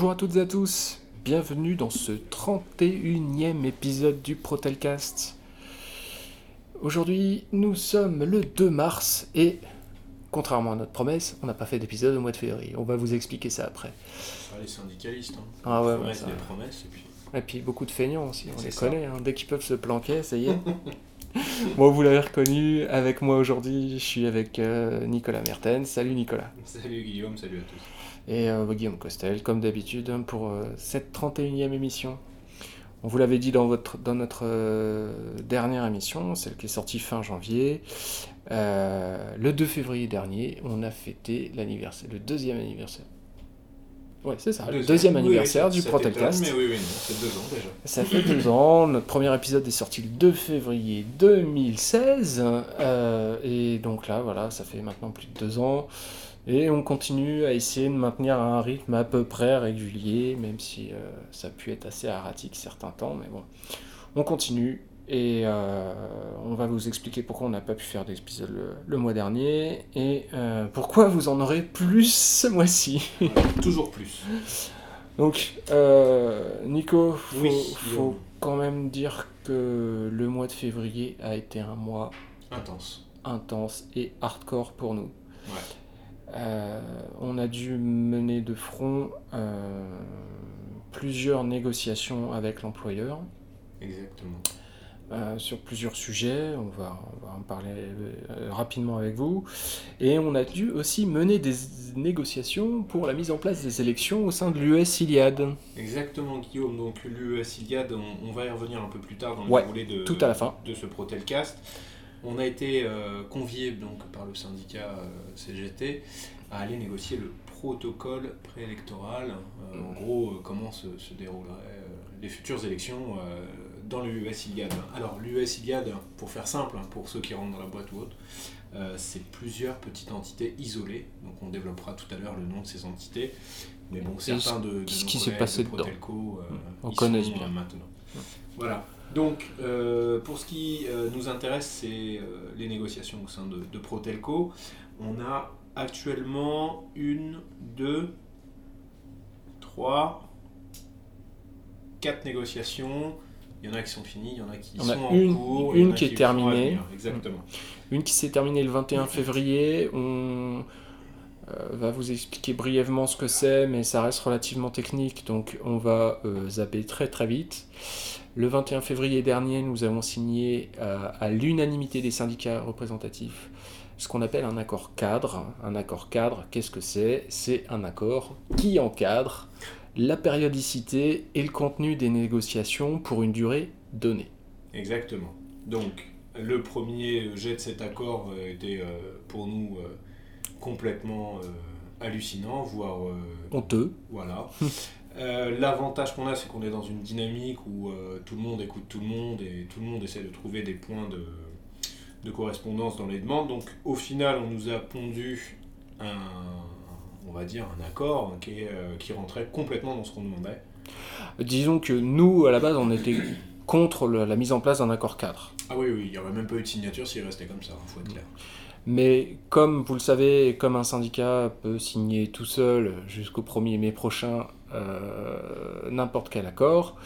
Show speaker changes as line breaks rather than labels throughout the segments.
Bonjour à toutes et à tous, bienvenue dans ce 31e épisode du Protelcast. Aujourd'hui, nous sommes le 2 mars et, contrairement à notre promesse, on n'a pas fait d'épisode au mois de février. On va vous expliquer ça après.
Ah, les syndicalistes, hein.
Ah ouais,
Faut
ouais,
mettre
ça-
des promesses et puis.
Et puis beaucoup de feignants aussi, on les
ça.
connaît, hein. dès qu'ils peuvent se planquer, ça y est. Bon, vous l'avez reconnu, avec moi aujourd'hui, je suis avec euh, Nicolas Mertens. Salut Nicolas.
Salut Guillaume, salut à tous.
Et euh, Guillaume Costel, comme d'habitude, hein, pour euh, cette 31e émission. On vous l'avait dit dans, votre, dans notre dernière émission, celle qui est sortie fin janvier. le 2 février dernier, on a fêté l'anniversaire, le deuxième anniversaire. Ouais, c'est ça, le deuxième anniversaire
oui,
du
t'étonne, Mais oui, oui, c'est deux ans déjà.
Ça fait deux ans. Notre premier épisode est sorti le 2 février 2016. euh, et donc là, voilà, ça fait maintenant plus de deux ans. Et on continue à essayer de maintenir un rythme à peu près régulier, même si euh, ça a pu être assez erratique certains temps. Mais bon, on continue. Et euh, on va vous expliquer pourquoi on n'a pas pu faire d'épisode le, le mois dernier. Et euh, pourquoi vous en aurez plus ce mois-ci.
Toujours plus.
Donc, euh, Nico, faut,
Oui,
faut quand même dire que le mois de février a été un mois
Intense.
intense et hardcore pour nous.
Ouais.
On a dû mener de front plusieurs négociations avec l'employeur
Exactement.
Euh, sur plusieurs sujets. On va, on va en parler euh, rapidement avec vous. Et on a dû aussi mener des négociations pour la mise en place des élections au sein de l'US Iliad.
Exactement, Guillaume. Donc, l'UES Iliad, on, on va y revenir un peu plus tard dans le
Ouais,
déroulé de,
tout à la fin.
de ce Protelcast. On a été euh, conviés donc, par le syndicat euh, CGT à aller négocier le protocole préélectoral. En gros, comment se, se dérouleraient les futures élections euh, dans Iliad. Alors, l'UES Iliad, pour faire simple, hein, pour ceux qui rentrent dans la boîte ou autre, euh, c'est plusieurs petites entités isolées. Donc, on développera tout à l'heure le nom de ces entités. Mais bon, certains de, de nos
qui s'est passé
de Protelco, euh,
On
y
connaît
sont,
bien.
euh, maintenant. Voilà. Donc, euh, pour ce qui euh, nous intéresse, c'est euh, les négociations au sein de, de Protelco. On a actuellement une, deux, trois, quatre négociations. Il y en a qui sont finies, il y en a qui
On a
sont
une-
en cours. y
une
en a
qui est terminée.
Exactement.
Une qui s'est terminée le 21 février. On euh, va vous expliquer brièvement ce que c'est, mais ça reste relativement technique, donc on va euh, zapper très très vite. Le 21 février dernier, nous avons signé euh, à l'unanimité des syndicats représentatifs ce qu'on appelle un accord cadre. Un accord cadre, qu'est-ce que c'est? C'est un accord qui encadre la périodicité et le contenu des négociations pour une durée donnée.
Exactement. Donc, le premier jet de cet accord euh, était euh, pour nous euh, complètement hallucinant, voire
Honteux.
Voilà. Euh, L'avantage qu'on a, c'est qu'on est dans une dynamique où euh, tout le monde écoute tout le monde et tout le monde essaie de trouver des points de, de correspondance dans les demandes. Donc au final, on nous a pondu un, on va dire, un accord qui, est, euh, qui rentrait complètement dans ce qu'on demandait.
Disons que nous, à la base, on était contre le- la mise en place d'un accord cadre.
Ah oui, oui, il n'y aurait même pas eu de signature s'il restait comme ça, il faut être clair.
Mais comme vous le savez, comme un syndicat peut signer tout seul jusqu'au 1er mai prochain euh, n'importe quel accord,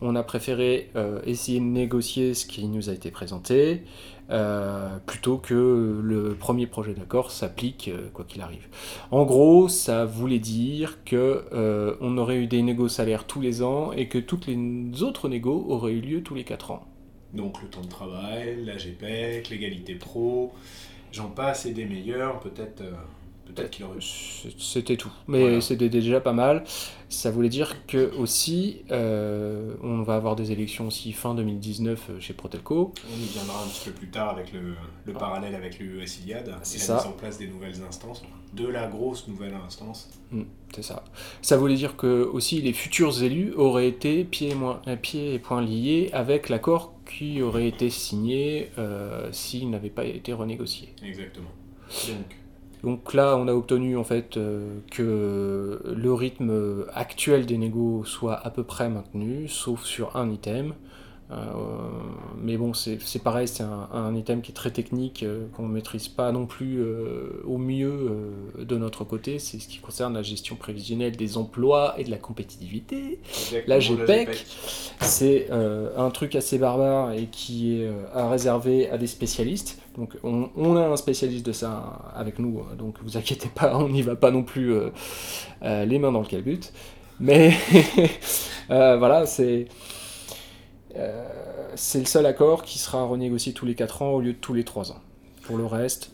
on a préféré euh, essayer de négocier ce qui nous a été présenté euh, plutôt que le premier projet d'accord s'applique euh, quoi qu'il arrive. En gros, ça voulait dire que euh, on aurait eu des négos salaires tous les ans et que toutes les autres négos auraient eu lieu tous les 4 ans.
Donc le temps de travail, la GPEC, l'égalité pro, j'en passe et des meilleurs, peut-être peut-être qu'il aurait
C'était tout. Mais
Voilà.
c'était déjà pas mal. Ça voulait dire que aussi, euh, on va avoir des élections aussi fin 2019 chez Protelco.
On y viendra un petit peu plus tard avec le, le parallèle avec l'UES Iliad et la
C'est
mise
ça.
en place des nouvelles instances, de la grosse nouvelle instance.
C'est ça. Ça voulait dire que aussi les futurs élus auraient été pieds et, moins- euh, pieds et poings liés avec l'accord qui aurait été signé euh, s'il n'avait pas été renégocié.
Exactement. Donc,
Donc là, on a obtenu en fait euh, que le rythme actuel des négos soit à peu près maintenu, sauf sur un item. Euh, mais bon, c'est pareil, c'est un, un item qui est très technique, euh, qu'on ne maîtrise pas non plus au mieux de notre côté. C'est ce qui concerne la gestion prévisionnelle des emplois et de la compétitivité. Là, j'ai PEC. C'est un truc assez barbare et qui est à réserver à des spécialistes. Donc on, on a un spécialiste de ça avec nous, hein, donc vous inquiétez pas, on n'y va pas non plus euh, euh, les mains dans le calbut. Mais euh, voilà, c'est c'est le seul accord qui sera renégocié tous les 4 ans au lieu de tous les 3 ans. Pour le reste,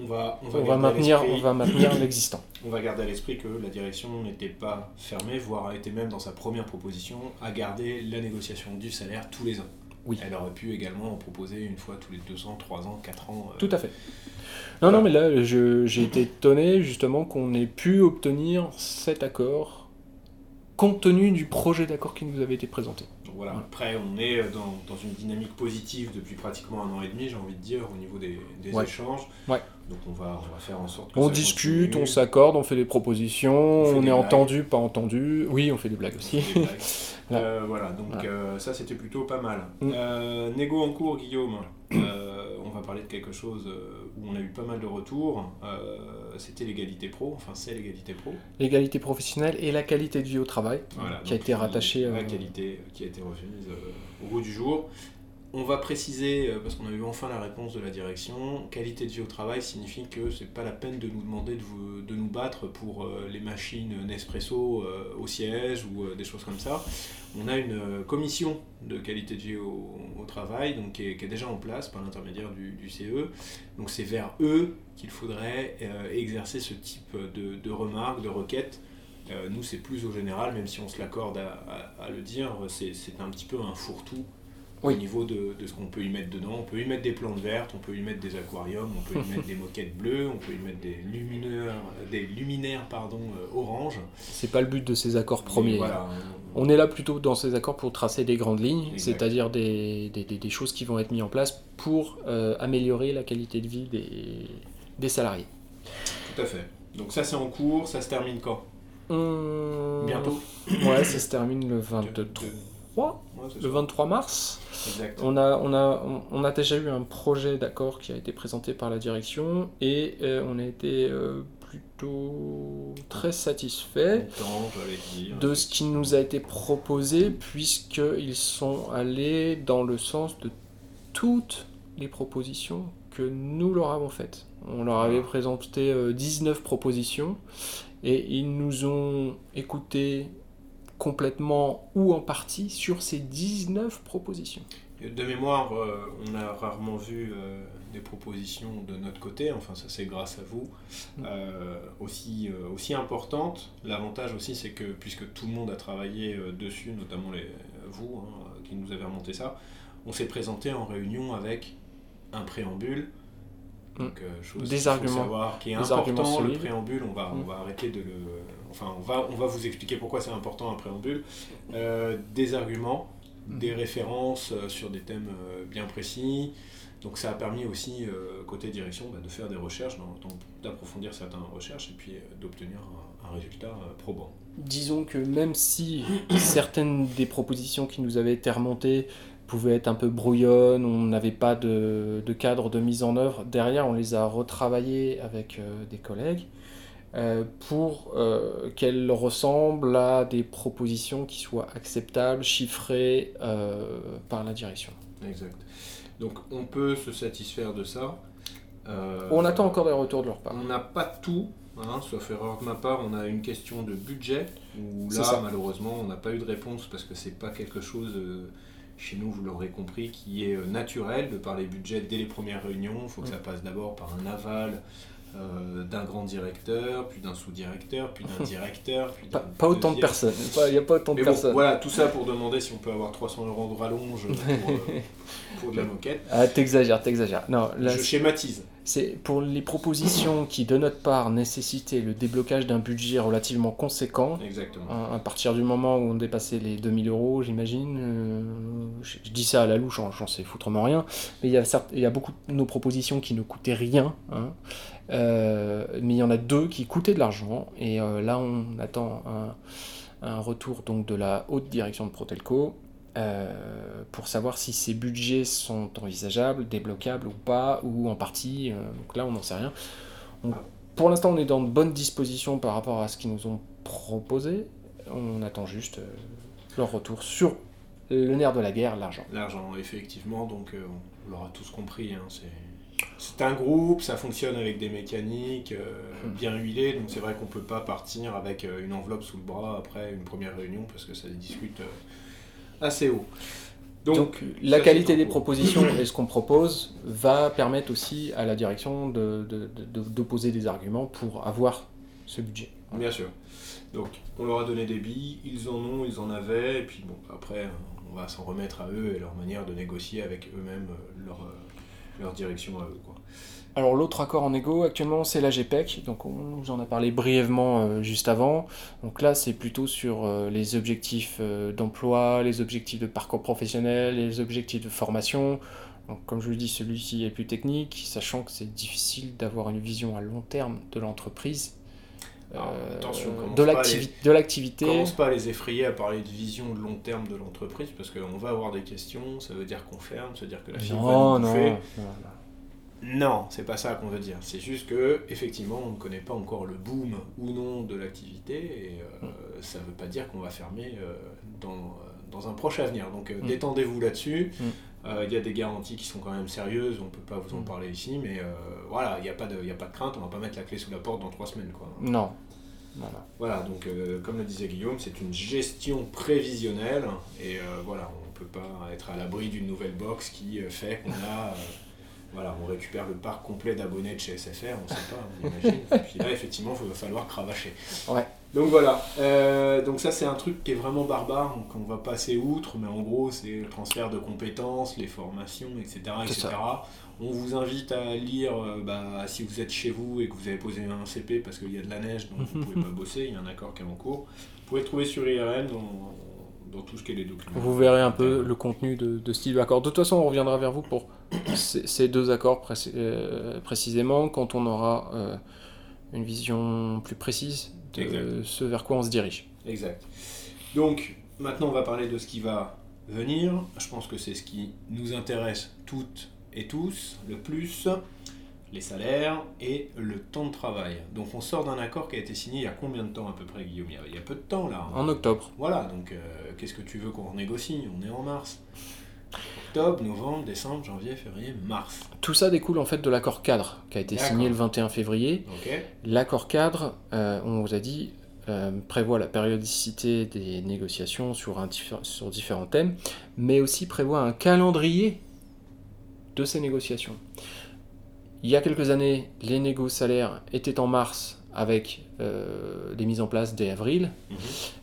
On va, on va,
on va
garder à
maintenir, on va maintenir l'existant.
On va garder à l'esprit que la direction n'était pas fermée, voire a été même dans sa première proposition à garder la négociation du salaire tous les ans.
Oui.
Elle aurait pu également en proposer une fois tous les deux ans, trois ans, quatre ans. euh,
Tout à fait. Non, non, mais là, j'ai été étonné justement qu'on ait pu obtenir cet accord compte tenu du projet d'accord qui nous avait été présenté.
Donc voilà,
Voilà.
après on est dans, dans une dynamique positive depuis pratiquement un an et demi, j'ai envie de dire, au niveau des, des
Ouais.
échanges.
Ouais.
Donc on va, on va faire en sorte que
On
ça
discute,
continue.
on s'accorde, on fait des propositions,
On fait
on,
des
est
blagues.
entendu, pas entendu. Oui, on fait des blagues aussi.
des blagues. Euh, voilà, donc
Voilà.
euh, ça c'était plutôt pas mal.
Mm.
Euh, négo en cours, Guillaume. Euh, on va parler de quelque chose où on a eu pas mal de retours. C'était l'égalité pro, enfin c'est l'égalité pro.
L'égalité professionnelle et la qualité de vie au travail,
Voilà,
qui a été rattachée.
La qualité qui a été remise au goût du jour. On va préciser, euh, parce qu'on a eu enfin la réponse de la direction, qualité de vie au travail signifie que c'est pas la peine de nous demander de, nous battre pour euh, les machines Nespresso euh, au siège ou des choses comme ça. On a une commission de qualité de vie au, travail donc, qui, est, déjà en place par l'intermédiaire du, CE. Donc c'est vers eux qu'il faudrait exercer ce type de, remarques, de requêtes. Nous, c'est plus au général, même si on se l'accorde à, le dire, c'est un petit peu un fourre-tout
Oui.
au niveau de, de ce qu'on peut y mettre dedans. On peut y mettre des plantes vertes, on peut y mettre des aquariums, on peut y mettre des moquettes bleues, on peut y mettre des luminaires, des luminaires pardon, euh, orange.
C'est pas le but de ces accords premiers.
Voilà,
On est là plutôt dans ces accords pour tracer des grandes lignes, c'est-à-dire des, des- des- des choses qui vont être mises en place pour euh, améliorer la qualité de vie des, des salariés.
tout à fait. Donc ça, c'est en cours, ça se termine quand?
Hum,
Bientôt
Ouais, ça se termine le 23,
Ouais,
le
ça.
23 mars.
Exact.
On a, on, a, on, on a déjà eu un projet d'accord qui a été présenté par la direction et euh, on a été euh, plutôt très satisfait de ce qui nous a été proposé puisqu'ils sont allés dans le sens de toutes les propositions que nous leur avons faites. On leur avait présenté euh, 19 propositions et ils nous ont écoutés complètement ou en partie sur ces 19 propositions.
De mémoire, euh, on a rarement vu euh, des propositions de notre côté, enfin ça c'est grâce à vous,
Mm.
euh, aussi, aussi importantes. L'avantage aussi c'est que puisque tout le monde a travaillé dessus, notamment les, vous hein, qui nous avez remonté ça, on s'est présenté en réunion avec un préambule. Donc, euh, chose
Des arguments.
savoir qui est important, le préambule, on va, on
Mm.
va arrêter de le... Enfin, on va, on va vous expliquer pourquoi c'est important un préambule. Euh, des arguments,
Mm.
des références euh, sur des thèmes euh, bien précis. Donc ça a permis aussi, côté direction, bah, de faire des recherches, d'approfondir certaines recherches et puis d'obtenir un, un résultat probant.
Disons que même si certaines des propositions qui nous avaient été remontées pouvaient être un peu brouillonnes, on n'avait pas de, de cadre de mise en œuvre, derrière on les a retravaillées avec euh, des collègues euh, pour euh, qu'elles ressemblent à des propositions qui soient acceptables, chiffrées euh, par la direction.
Exact. Donc on peut se satisfaire de ça. Euh,
On attend encore des retours de leur part.
On n'a pas tout, hein, sauf erreur de ma part, on a une question de budget, où là,
ça.
malheureusement, on n'a pas eu de réponse parce que c'est pas quelque chose, chez nous, vous l'aurez compris, qui est naturel de parler budget dès les premières réunions. Il faut que ça passe d'abord par un aval euh, d'un grand directeur, puis d'un sous-directeur, puis d'un directeur, puis
Pas,
d'un
pas autant de personnes. Pas- Il n'y a pas autant de
Mais bon,
personnes.
voilà, tout ça pour demander si on peut avoir 300 euros de rallonge pour, euh, pour de la moquette.
Ah, t'exagères, t'exagères. Non, là,
Je schématise.
C'est pour les propositions qui, de notre part, nécessitaient le déblocage d'un budget relativement conséquent.
Exactement.
À à partir du moment où on dépassait les 2000 euros, j'imagine, euh, je, je dis ça à la louche, j'en sais foutrement rien, mais il y, a certes- il y a beaucoup de nos propositions qui ne coûtaient rien, hein. Euh, mais il y en a deux qui coûtaient de l'argent, et euh, là on attend un, un retour donc de la haute direction de Protelco euh, pour savoir si ces budgets sont envisageables, débloquables ou pas, ou en partie. euh, donc là, on n'en sait rien. On- pour l'instant, on est dans de bonnes dispositions par rapport à ce qu'ils nous ont proposé. On attend juste euh, leur retour sur le nerf de la guerre, l'argent.
L'argent, effectivement, donc on l'aura tous compris. hein, c'est... c'est un groupe, ça fonctionne avec des mécaniques euh,
Mm.
bien huilées, donc c'est vrai qu'on peut pas partir avec euh, une enveloppe sous le bras après une première réunion parce que ça se discute euh, assez haut. Donc,
Donc, la qualité des propositions et ce qu'on propose va permettre aussi à la direction de, de- de- de- d'opposer des arguments pour avoir ce budget.
Bien sûr. Donc, on leur a donné des billes, ils en ont, ils en avaient, et puis bon, après, on va s'en remettre à eux et leur manière de négocier avec eux-mêmes euh, leur, euh, leur direction à eux. Quoi.
Alors l'autre accord en égo actuellement c'est la GPEC, donc on vous en a parlé brièvement euh, juste avant. Donc là c'est plutôt sur euh, les objectifs euh, d'emploi, les objectifs de parcours professionnel, les objectifs de formation. Donc comme je vous le dis celui-ci est plus technique, sachant que c'est difficile d'avoir une vision à long terme de l'entreprise,
commence
de l'activité.
commence pas à les effrayer à parler de vision de long terme de l'entreprise parce qu'on va avoir des questions, ça veut dire qu'on ferme, ça veut dire que la fille va nous
non,
bouffer.
non, non.
Non, c'est pas ça qu'on veut dire. C'est juste que effectivement, on ne connaît pas encore le boom ou non de l'activité et euh, ça veut pas dire qu'on va fermer euh, dans, euh, dans un proche avenir. Donc euh,
Mm.
détendez-vous là-dessus.
Mm.
Il y a des garanties qui sont quand même sérieuses, on peut pas vous en
Mm.
parler ici, mais voilà, il n'y a, pas de- il a pas de crainte, on va pas mettre la clé sous la porte dans trois semaines. Quoi.
Non. Voilà.
Voilà, donc comme le disait Guillaume, c'est une gestion prévisionnelle et voilà, on peut pas être à l'abri d'une nouvelle box qui fait qu'on a, voilà, on récupère le parc complet d'abonnés de chez SFR, on sait pas, on imagine. Et puis là, effectivement, il va falloir cravacher.
Ouais.
Donc voilà, euh, donc ça c'est un truc qui est vraiment barbare, donc on va passer outre, mais en gros c'est le transfert de compétences, les formations, etc. Etc. On vous invite à lire, euh, bah, si vous êtes chez vous et que vous avez posé un CP parce qu'il y a de la neige, donc vous pouvez pas bosser, il y a un accord qui est en cours. Vous pouvez le trouver sur IRM dans, dans tout ce qui est les documents.
Vous verrez un peu le contenu de, de ce type d'accord. De toute façon, on reviendra vers vous pour ces, deux accords euh, précisément quand on aura euh, une vision plus précise de
Exact.
ce vers quoi on se dirige.
Exact. Donc, maintenant, on va parler de ce qui va venir. Je pense que c'est ce qui nous intéresse toutes et tous le plus les salaires et le temps de travail. Donc, on sort d'un accord qui a été signé il y a combien de temps à peu près, Guillaume? Il y, a, il y a peu de temps là.
En octobre.
Voilà, donc euh, qu'est-ce que tu veux qu'on renégocie On est en mars. Octobre, novembre, décembre, janvier, février, mars.
Tout ça découle en fait de l'accord cadre qui a été signé le 21 février. L'accord cadre, euh, on vous a dit, euh, prévoit la périodicité des négociations sur, un diffé- sur différents thèmes, mais aussi prévoit un calendrier de ces négociations. Il y a quelques années, les négos salaires étaient en mars avec euh, les mises en place dès avril.
Mhm.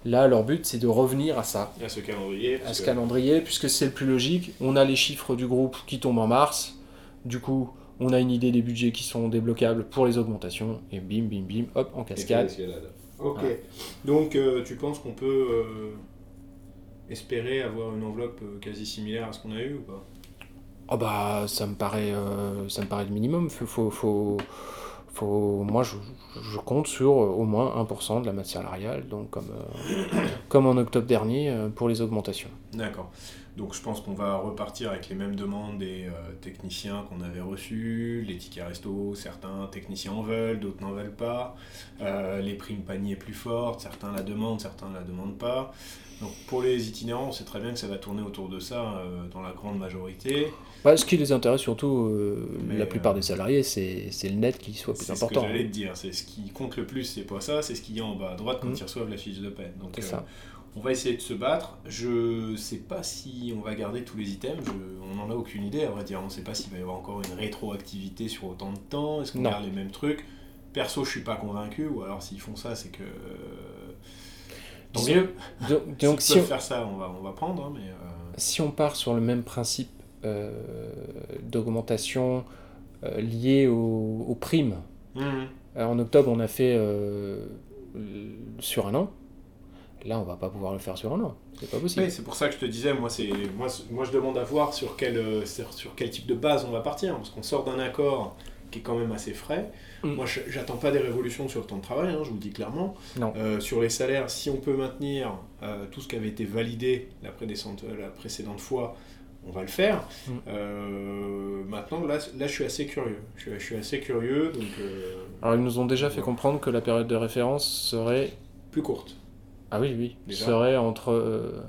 Là, leur but, c'est de revenir à ça,
À ce calendrier.
à ce
que-
calendrier, puisque c'est le plus logique. On a les chiffres du groupe qui tombent en mars. Du coup, on a une idée des budgets qui sont débloquables pour les augmentations. Et bim, bim, bim, hop, en cascade.
Ok.
Voilà.
Donc, euh, tu penses qu'on peut euh, espérer avoir une enveloppe euh, quasi similaire à ce qu'on a eu ou pas?
Oh bah, ça me paraît, euh, ça me paraît le minimum. Faut, faut, faut, faut- moi, je, compte sur euh, au moins 1% de la masse salariale, donc comme, euh, comme en octobre dernier euh, pour les augmentations.
D'accord. Donc, je pense qu'on va repartir avec les mêmes demandes des techniciens qu'on avait reçus, les tickets resto, certains techniciens en veulent, d'autres n'en veulent pas, les primes paniers plus fortes, certains la demandent, certains ne la demandent pas. Donc, pour les itinérants, on sait très bien que ça va tourner autour de ça dans la grande majorité.
Bah, ce qui les intéresse surtout, euh, la plupart
euh,
des salariés, c'est c'est le net qui soit plus
C'est ce que
important.
j'allais te dire, c'est ce qui compte le plus, c'est pas ça, c'est ce qu'il y a en bas à droite quand
Mhm.
ils reçoivent la fiche de paie. Donc euh,
ça.
on va essayer de se battre. Je sais pas si on va garder tous les items, je- on n'en a aucune idée à vrai dire. On sait pas s'il va y avoir encore une rétroactivité sur autant de temps, est-ce qu'on garde les mêmes trucs? Perso, je suis pas convaincu, ou alors s'ils font ça, c'est que. Tant mieux.
Donc,
S'ils
donc si, on,
faire ça, on va, on va prendre, hein, mais. euh,
si on part sur le même principe euh, d'augmentation euh, liée aux, aux primes,
mhm.
euh, en octobre, on a fait euh, sur un an. Là, on va pas pouvoir le faire sur un an. C'est pas possible.
Oui, c'est pour ça que je te disais, moi, c'est, moi, moi je demande à voir sur quel, euh, sur, quel type de base on va partir, parce qu'on sort d'un accord qui est quand même assez frais.
Mm.
Moi, je- j'attends pas des révolutions sur le temps de travail, hein, je vous le dis clairement.
Non.
Euh, sur les salaires, si on peut maintenir euh, tout ce qui avait été validé la la précédente fois, on va le faire.
Mm.
Euh, maintenant, là, là, je suis assez curieux. Je suis, je suis assez curieux, donc euh,
Alors ils nous ont déjà fait
Ouais.
comprendre que la période de référence serait...
plus courte.
Ah oui, oui.
Déjà.
Serait entre, euh,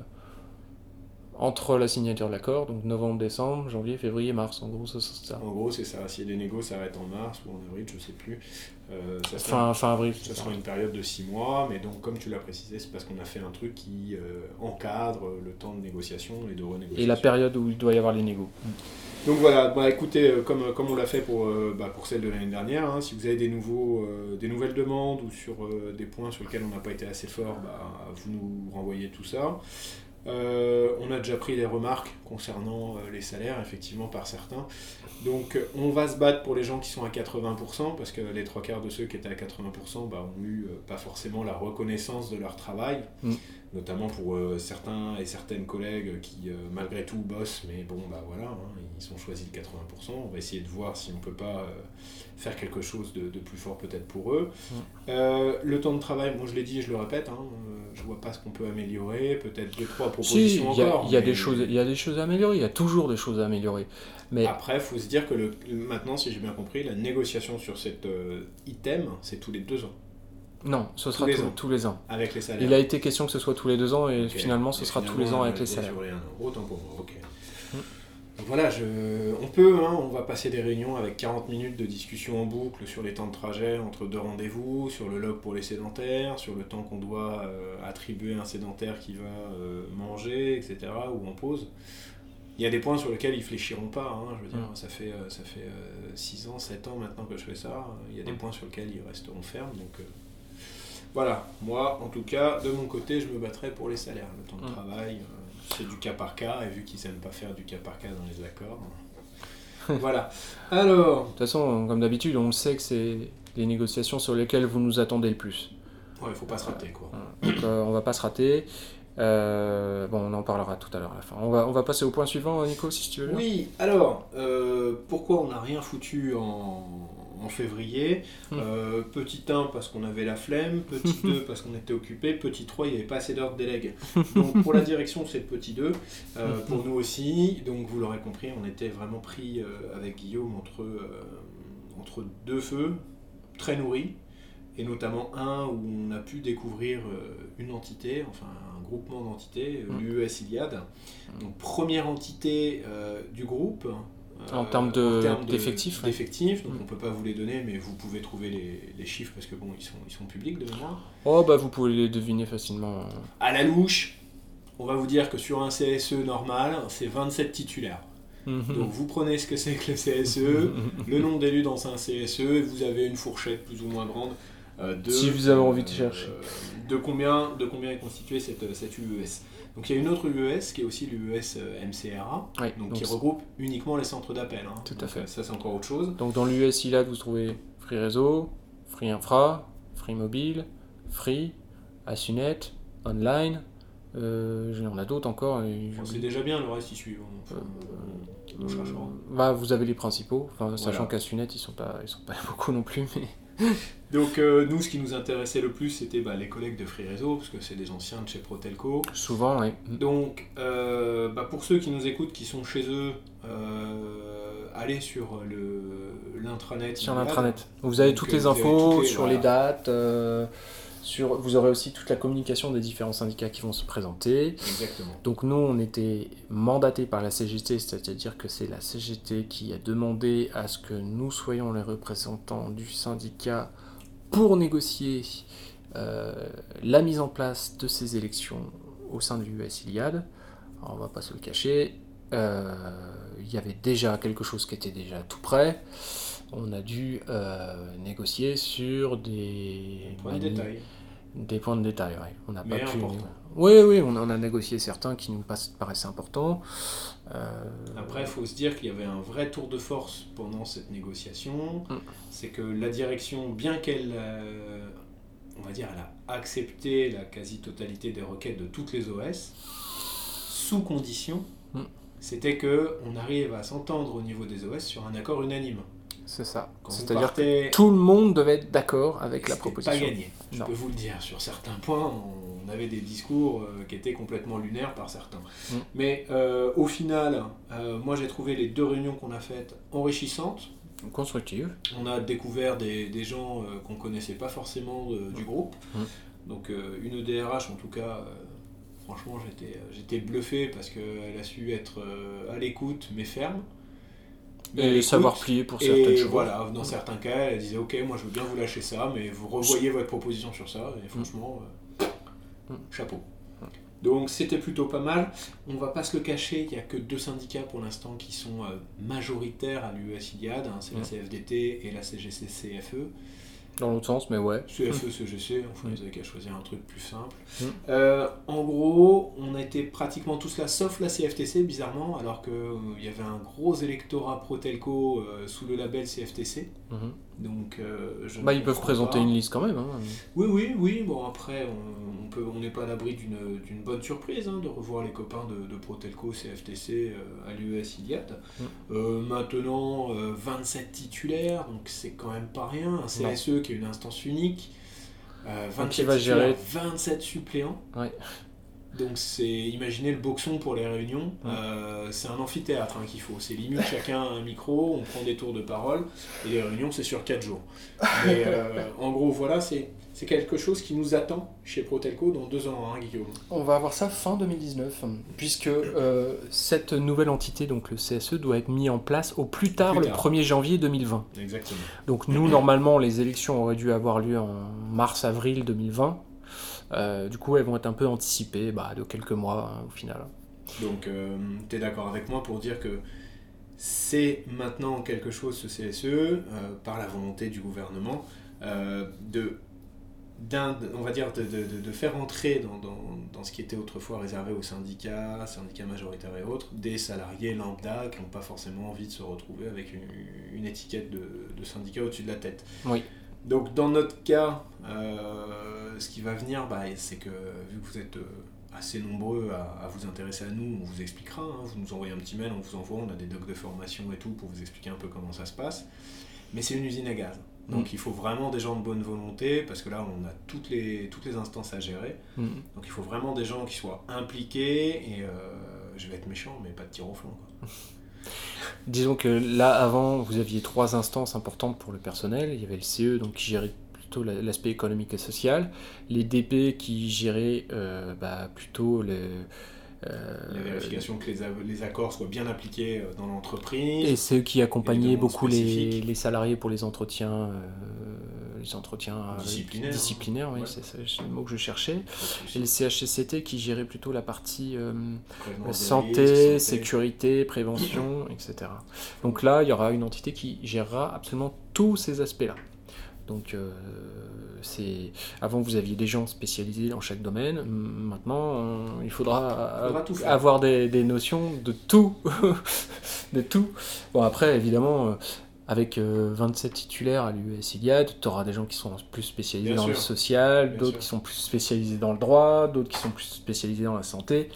entre la signature de l'accord, donc novembre, décembre, janvier, février, mars. En gros, ça, c'est ça.
En gros, c'est ça. S'il y a des négos, ça en mars ou en avril, je sais plus. Euh, ça sera-
Fin, fin avril.
Ça sera une période de six mois, mais donc comme tu l'as précisé, c'est parce qu'on a fait un truc qui euh, encadre le temps de négociation et de renégociation.
Et la période où il doit y avoir les négos.
Donc voilà, bah, écoutez, euh, comme, comme on l'a fait pour, euh, bah, pour celle de l'année dernière, hein, si vous avez des, nouveaux, euh, des nouvelles demandes ou sur euh, des points sur lesquels on n'a pas été assez fort, bah, vous nous renvoyez tout ça. Euh, on a déjà pris des remarques concernant euh, les salaires, effectivement, par certains. Donc euh, on va se battre pour les gens qui sont à 80%, parce que les trois quarts de ceux qui étaient à 80% bah, ont eu pas forcément la reconnaissance de leur travail,
Mm.
Notamment pour euh, certains et certaines collègues qui, euh, malgré tout, bossent, mais bon, bah voilà, hein, ils ont choisi le 80%. On va essayer de voir si on peut pas euh, faire quelque chose de, de plus fort peut-être pour eux. Le temps de travail, moi je l'ai dit et je le répète, hein, je vois pas ce qu'on peut améliorer, peut-être deux, trois
Si,
propositions
il y, a,
encore.
il y a des choses, il y a des choses à améliorer, il y a toujours des choses à améliorer. Mais
Après, il faut se dire que le, maintenant, si j'ai bien compris, la négociation sur cet item, c'est tous les deux ans,
non, ce sera
les
tous- les ans.
avec les salaires.
Il a été question que ce soit tous les deux ans et finalement ce
Et
sera tous les ans avec les salaires.
Autant pour moi, ok.
Mm.
Donc voilà, je, on peut, hein, on va passer des réunions avec 40 minutes de discussion en boucle sur les temps de trajet entre deux rendez-vous, sur le log pour les sédentaires, sur le temps qu'on doit euh, attribuer à un sédentaire qui va euh, manger, etc., ou en pause. Il y a des points sur lesquels ils fléchiront pas, hein, je veux dire,
Mm.
ça fait, euh, ça fait 6 ans, 7 ans maintenant que je fais ça, il y a des
Mm.
points sur lesquels ils resteront fermes, donc... euh, voilà, moi en tout cas, de mon côté, je me battrai pour les salaires. Le temps de
Mm.
travail, euh, c'est du cas par cas, et vu qu'ils n'aiment pas faire du cas par cas dans les accords. voilà. Alors,
De toute façon, comme d'habitude, on le sait que c'est les négociations sur lesquelles vous nous attendez le plus.
il ne faut pas se rater quoi.
Donc euh, on va pas se rater. Euh, bon, on en parlera tout à l'heure à la fin. On va, on va passer au point suivant, Nico, si tu veux.
Oui, alors, euh, pourquoi on n'a rien foutu en, en février
Mm.
Euh, Petit 1 parce qu'on avait la flemme, petit 2 parce qu'on était occupé, petit 3 il n'y avait pas assez d'ordre délègue. Donc pour la direction c'est le petit 2, Euh, pour nous aussi, donc vous l'aurez compris, on était vraiment pris euh, avec Guillaume entre, euh, entre deux feux, très nourris, et notamment un où on a pu découvrir une entité, enfin un groupement d'entités, euh,
Mm.
l'UES Iliade. Donc première entité du groupe.
En
euh,
termes de-
termes de-
d'effectifs, ouais.
d'effectifs, donc
Mm.
on peut pas vous les donner, mais vous pouvez trouver les, les chiffres parce que bon, ils sont, ils sont publics de mémoire.
Oh, bah vous pouvez les deviner facilement.
À la louche, on va vous dire que sur un CSE normal, c'est 27 titulaires.
Mhm.
Donc vous prenez ce que c'est que le CSE, le nombre d'élus dans un CSE, et vous avez une fourchette plus ou moins grande euh, de...
Si vous avez envie de chercher.
de, combien, de combien est constituée cette, cette UES. Donc il y a une autre UES qui est aussi l'UES euh, MCRA, donc,
donc,
qui regroupe uniquement les centres d'appel. hein.
Tout à
Donc,
fait.
euh, Ça c'est encore autre chose.
donc dans l'US ILAD, vous trouvez Free Réseau, Free Infra, Free Mobile, Free, Asunet, Online. Euh, il y en a d'autres encore.
c'est déjà bien, le reste il suit. On, on- on cherchera.
Bah, vous avez les principaux, enfin, sachant
Voilà.
qu'Asunet, ils sont pas, ils sont pas beaucoup non plus, mais
Donc euh, nous, ce qui nous intéressait le plus, c'était bah, les collègues de Free Réseau, parce que c'est des anciens de chez Protelco.
souvent, oui.
Donc, euh, bah, pour ceux qui nous écoutent, qui sont chez eux, euh, allez sur l'intranet.
Sur l'intranet. Vous avez toutes les infos
toutes les-
sur
voilà.
les dates. Sur, vous aurez aussi toute la communication des différents syndicats qui vont se présenter.
Exactement.
Donc nous, on était mandatés par la CGT, c'est-à-dire que c'est la CGT qui a demandé à ce que nous soyons les représentants du syndicat pour négocier euh, la mise en place de ces élections au sein du US Iliad. Alors, on va pas se le cacher, euh, il y avait déjà quelque chose qui était déjà tout prêt. On a dû euh, négocier sur des
Point de détail.
des points de détail, ouais. On n'a pas pu. Oui, oui, on en a négocié certains qui nous paraissaient importants. Euh,
Après, il faut se dire qu'il y avait un vrai tour de force pendant cette négociation.
Mm.
C'est que la direction, bien qu'elle, euh, on va dire, elle a accepté la quasi-totalité des requêtes de toutes les OS, sous condition,
Mm.
c'était que on arrive à s'entendre au niveau des OS sur un accord unanime.
C'est ça. C'est-à-dire
partez-
que tout le monde devait être d'accord avec la proposition.
pas gagné. Je
Non.
peux vous le dire. Sur certains points, on avait des discours euh, qui étaient complètement lunaires par certains.
Mm.
Mais euh, au final, euh, moi j'ai trouvé les deux réunions qu'on a faites enrichissantes.
Constructive.
On a découvert des, des gens euh, qu'on connaissait pas forcément du groupe.
Mm.
Donc une DRH en tout cas, franchement j'étais bluffé parce qu'elle a su être à l'écoute mais ferme.
Et savoir plier pour certaines choses.
voilà, dans certains cas, elle disait ok, moi je veux bien vous lâcher ça, mais vous revoyez votre proposition sur ça, et franchement, euh,
Mm.
chapeau. Donc c'était plutôt pas mal. On va pas se le cacher, il n'y a que deux syndicats pour l'instant qui sont euh, majoritaires à l'UES Iliad, hein, c'est la
Mm.
CFDT et la CGC-CFE.
Dans l'autre sens, mais ouais.
CFE, CGC, enfin vous avez qu'à choisir un truc plus simple.
Mm.
Euh, en gros, on a été pratiquement tous là, sauf la CFTC, bizarrement, alors qu'il y avait un gros électorat pro-telco euh, sous le label CFTC. Donc, euh,
Bah, ils peuvent présenter
pas.
une liste quand même. hein.
Oui, oui, oui. Bon, après, on on peut, on n'est pas à l'abri d'une d'une bonne surprise hein, de revoir les copains de, de ProTelco, CFTC euh, à l'UES Iliad.
Mm.
Euh, maintenant, euh, 27 titulaires, donc c'est quand même pas rien. Un CSE qui est une instance unique. Euh,
qui
27
va gérer-
27 suppléants.
Ouais.
Donc c'est imaginez le boxon pour les réunions,
Ouais.
Euh, c'est un amphithéâtre hein, qu'il faut, c'est limite chacun a un micro, on prend des tours de parole et les réunions c'est sur 4 jours. Mais euh, en gros voilà, c'est c'est quelque chose qui nous attend chez Protelco dans deux ans, hein, Guillaume.
On va avoir ça fin 2019, puisque euh, cette nouvelle entité, donc le CSE, doit être mis en place au plus tard
Plus
le
tard.
1er janvier 2020.
Exactement.
Donc nous, normalement, les élections auraient dû avoir lieu en mars-avril 2020. Euh, du coup, elles vont être un peu anticipées bah, de quelques mois hein, au final.
Donc tu es d'accord avec moi pour dire que c'est maintenant quelque chose, ce CSE, euh, par la volonté du gouvernement, euh, de, d'un- on va dire de, de- de- de faire entrer dans, dans- dans ce qui était autrefois réservé aux syndicats, syndicats majoritaires et autres, des salariés lambda qui n'ont pas forcément envie de se retrouver avec une, une étiquette de, de syndicat au-dessus de la tête.
Oui.
Donc dans notre cas, euh, ce qui va venir, bah, c'est que vu que vous êtes euh, assez nombreux à, à vous intéresser à nous, on vous expliquera. hein. vous nous envoyez un petit mail, on vous envoie, on a des docs de formation et tout pour vous expliquer un peu comment ça se passe. Mais c'est une usine à gaz. Donc
Mm.
il faut vraiment des gens de bonne volonté, parce que là on a toutes les, toutes les instances à gérer.
Mhm.
Donc il faut vraiment des gens qui soient impliqués, et euh, je vais être méchant, mais pas de tir au flanc. quoi.
Disons que là, avant, vous aviez trois instances importantes pour le personnel. Il y avait le CE, donc qui gérait plutôt la- l'aspect économique et social, les DP qui géraient euh, bah, plutôt le, euh,
La vérification que les, les accords soient bien appliqués euh, dans l'entreprise.
Et c'est eux qui accompagnaient beaucoup les, les salariés pour les entretiens, euh, les entretiens euh,
Disciplinaires,
disciplinaires, oui,
Ouais.
c'est le mot que je cherchais. Et le CHCCT qui gérait plutôt la partie euh, santé, sécurité, prévention, etc. Donc là, il y aura une entité qui gérera absolument tous ces aspects-là. Donc, euh, c'est avant vous aviez des gens spécialisés dans chaque domaine. Maintenant, on- il faudra,
Faudra tout faire.
avoir des, des notions de tout, de tout. Bon après, évidemment. Euh, avec euh, 27 titulaires à l'US Iliad, tu auras des gens qui sont plus spécialisés
Bien
dans le social, d'autres qui sont plus spécialisés dans le droit, d'autres qui sont plus spécialisés dans la santé.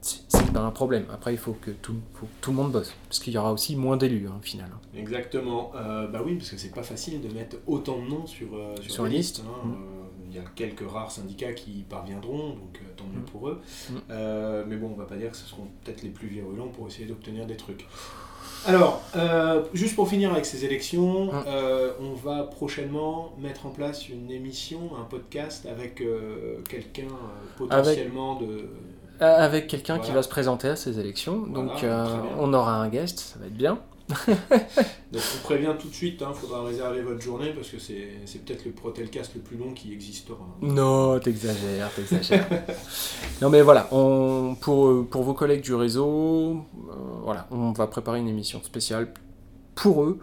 C'est pas un problème. Après, il faut que tout, faut que tout le monde bosse. Parce qu'il y aura aussi moins d'élus, hein, au final.
Exactement. Euh, bah oui, parce que c'est pas facile de mettre autant de noms sur, euh, sur,
Sur
une liste.
liste.
hein.
Mm.
Euh, Il y a quelques rares syndicats qui y parviendront, donc euh, tant mieux
Mm.
pour eux.
Mm.
Euh, mais bon, on va pas dire que ce seront peut-être les plus virulents pour essayer d'obtenir des trucs. Alors, euh, juste pour finir avec ces élections,
Mm.
euh, on va prochainement mettre en place une émission, un podcast avec euh, quelqu'un potentiellement de...
Avec quelqu'un qui va se présenter à ces élections.
Voilà,
Donc, euh, on aura un guest, ça va être bien.
Donc on prévient tout de suite, il faudra réserver votre journée parce que c'est peut-être le Protelcast le plus long qui existera.
Non, t'exagères, t'exagères. non, mais voilà, pour, pour vos collègues du réseau, euh, voilà, on va préparer une émission spéciale pour eux.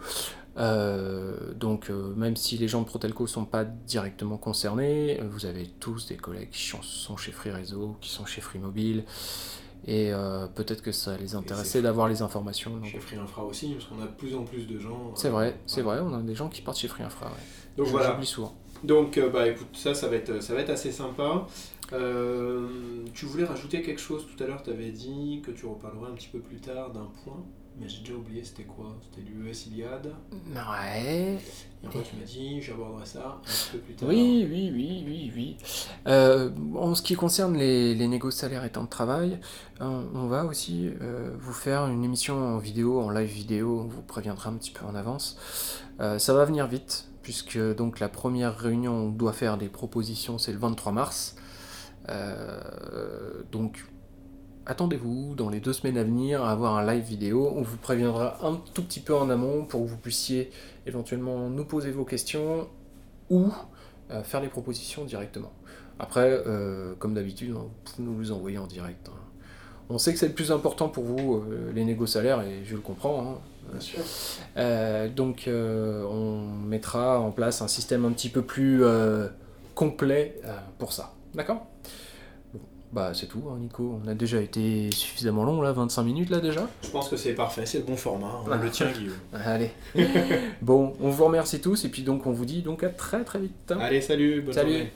Euh, donc, euh, même si les gens de Protelco ne sont pas directement concernés, vous avez tous des collègues qui sont chez Free Réseau, qui sont chez Free Mobile, et euh, peut-être que ça les intéressait
c'est-
d'avoir les informations. donc-
Chez Free Infra aussi, parce qu'on a de plus en plus de gens.
C'est
euh,
vrai, c'est vrai, on a des gens qui partent chez Free Infra. ouais.
Donc
Je-
voilà.
Souvent.
Donc euh, bah écoute, ça, ça va être, ça va être assez sympa. Euh, tu voulais rajouter quelque chose tout à l'heure, tu avais dit que tu reparlerais un petit peu plus tard d'un point. Mais j'ai déjà oublié c'était quoi? C'était l'US Iliade.
Ouais.
Et après, tu m'as dit, j'aborderai ça un petit peu plus tard.
Oui, oui, oui, oui, oui. Euh, en ce qui concerne les, les négos salaires et temps de travail, on, on va aussi euh, vous faire une émission en vidéo, en live vidéo, on vous préviendra un petit peu en avance. Euh, ça va venir vite, puisque donc la première réunion on doit faire des propositions, c'est le 23 mars. Euh, donc attendez-vous dans les deux semaines à venir à avoir un live vidéo. On vous préviendra un tout petit peu en amont pour que vous puissiez éventuellement nous poser vos questions ou euh, faire les propositions directement. Après, euh, comme d'habitude, hein, vous pouvez nous les envoyer en direct. hein. On sait que c'est le plus important pour vous, euh, les négos salaires, et je le comprends. hein.
Bien sûr.
Donc, on mettra en place un système un petit peu plus complet pour ça. D'accord? Bah c'est tout, hein, Nico. On a déjà été suffisamment long là, 25 minutes là déjà.
Je pense que c'est parfait, c'est le bon format. On
Ah.
le tient, Guillaume.
Allez. bon, on vous remercie tous et puis donc on vous dit donc à très très vite.
Allez, salut, bonne
Salut.
journée.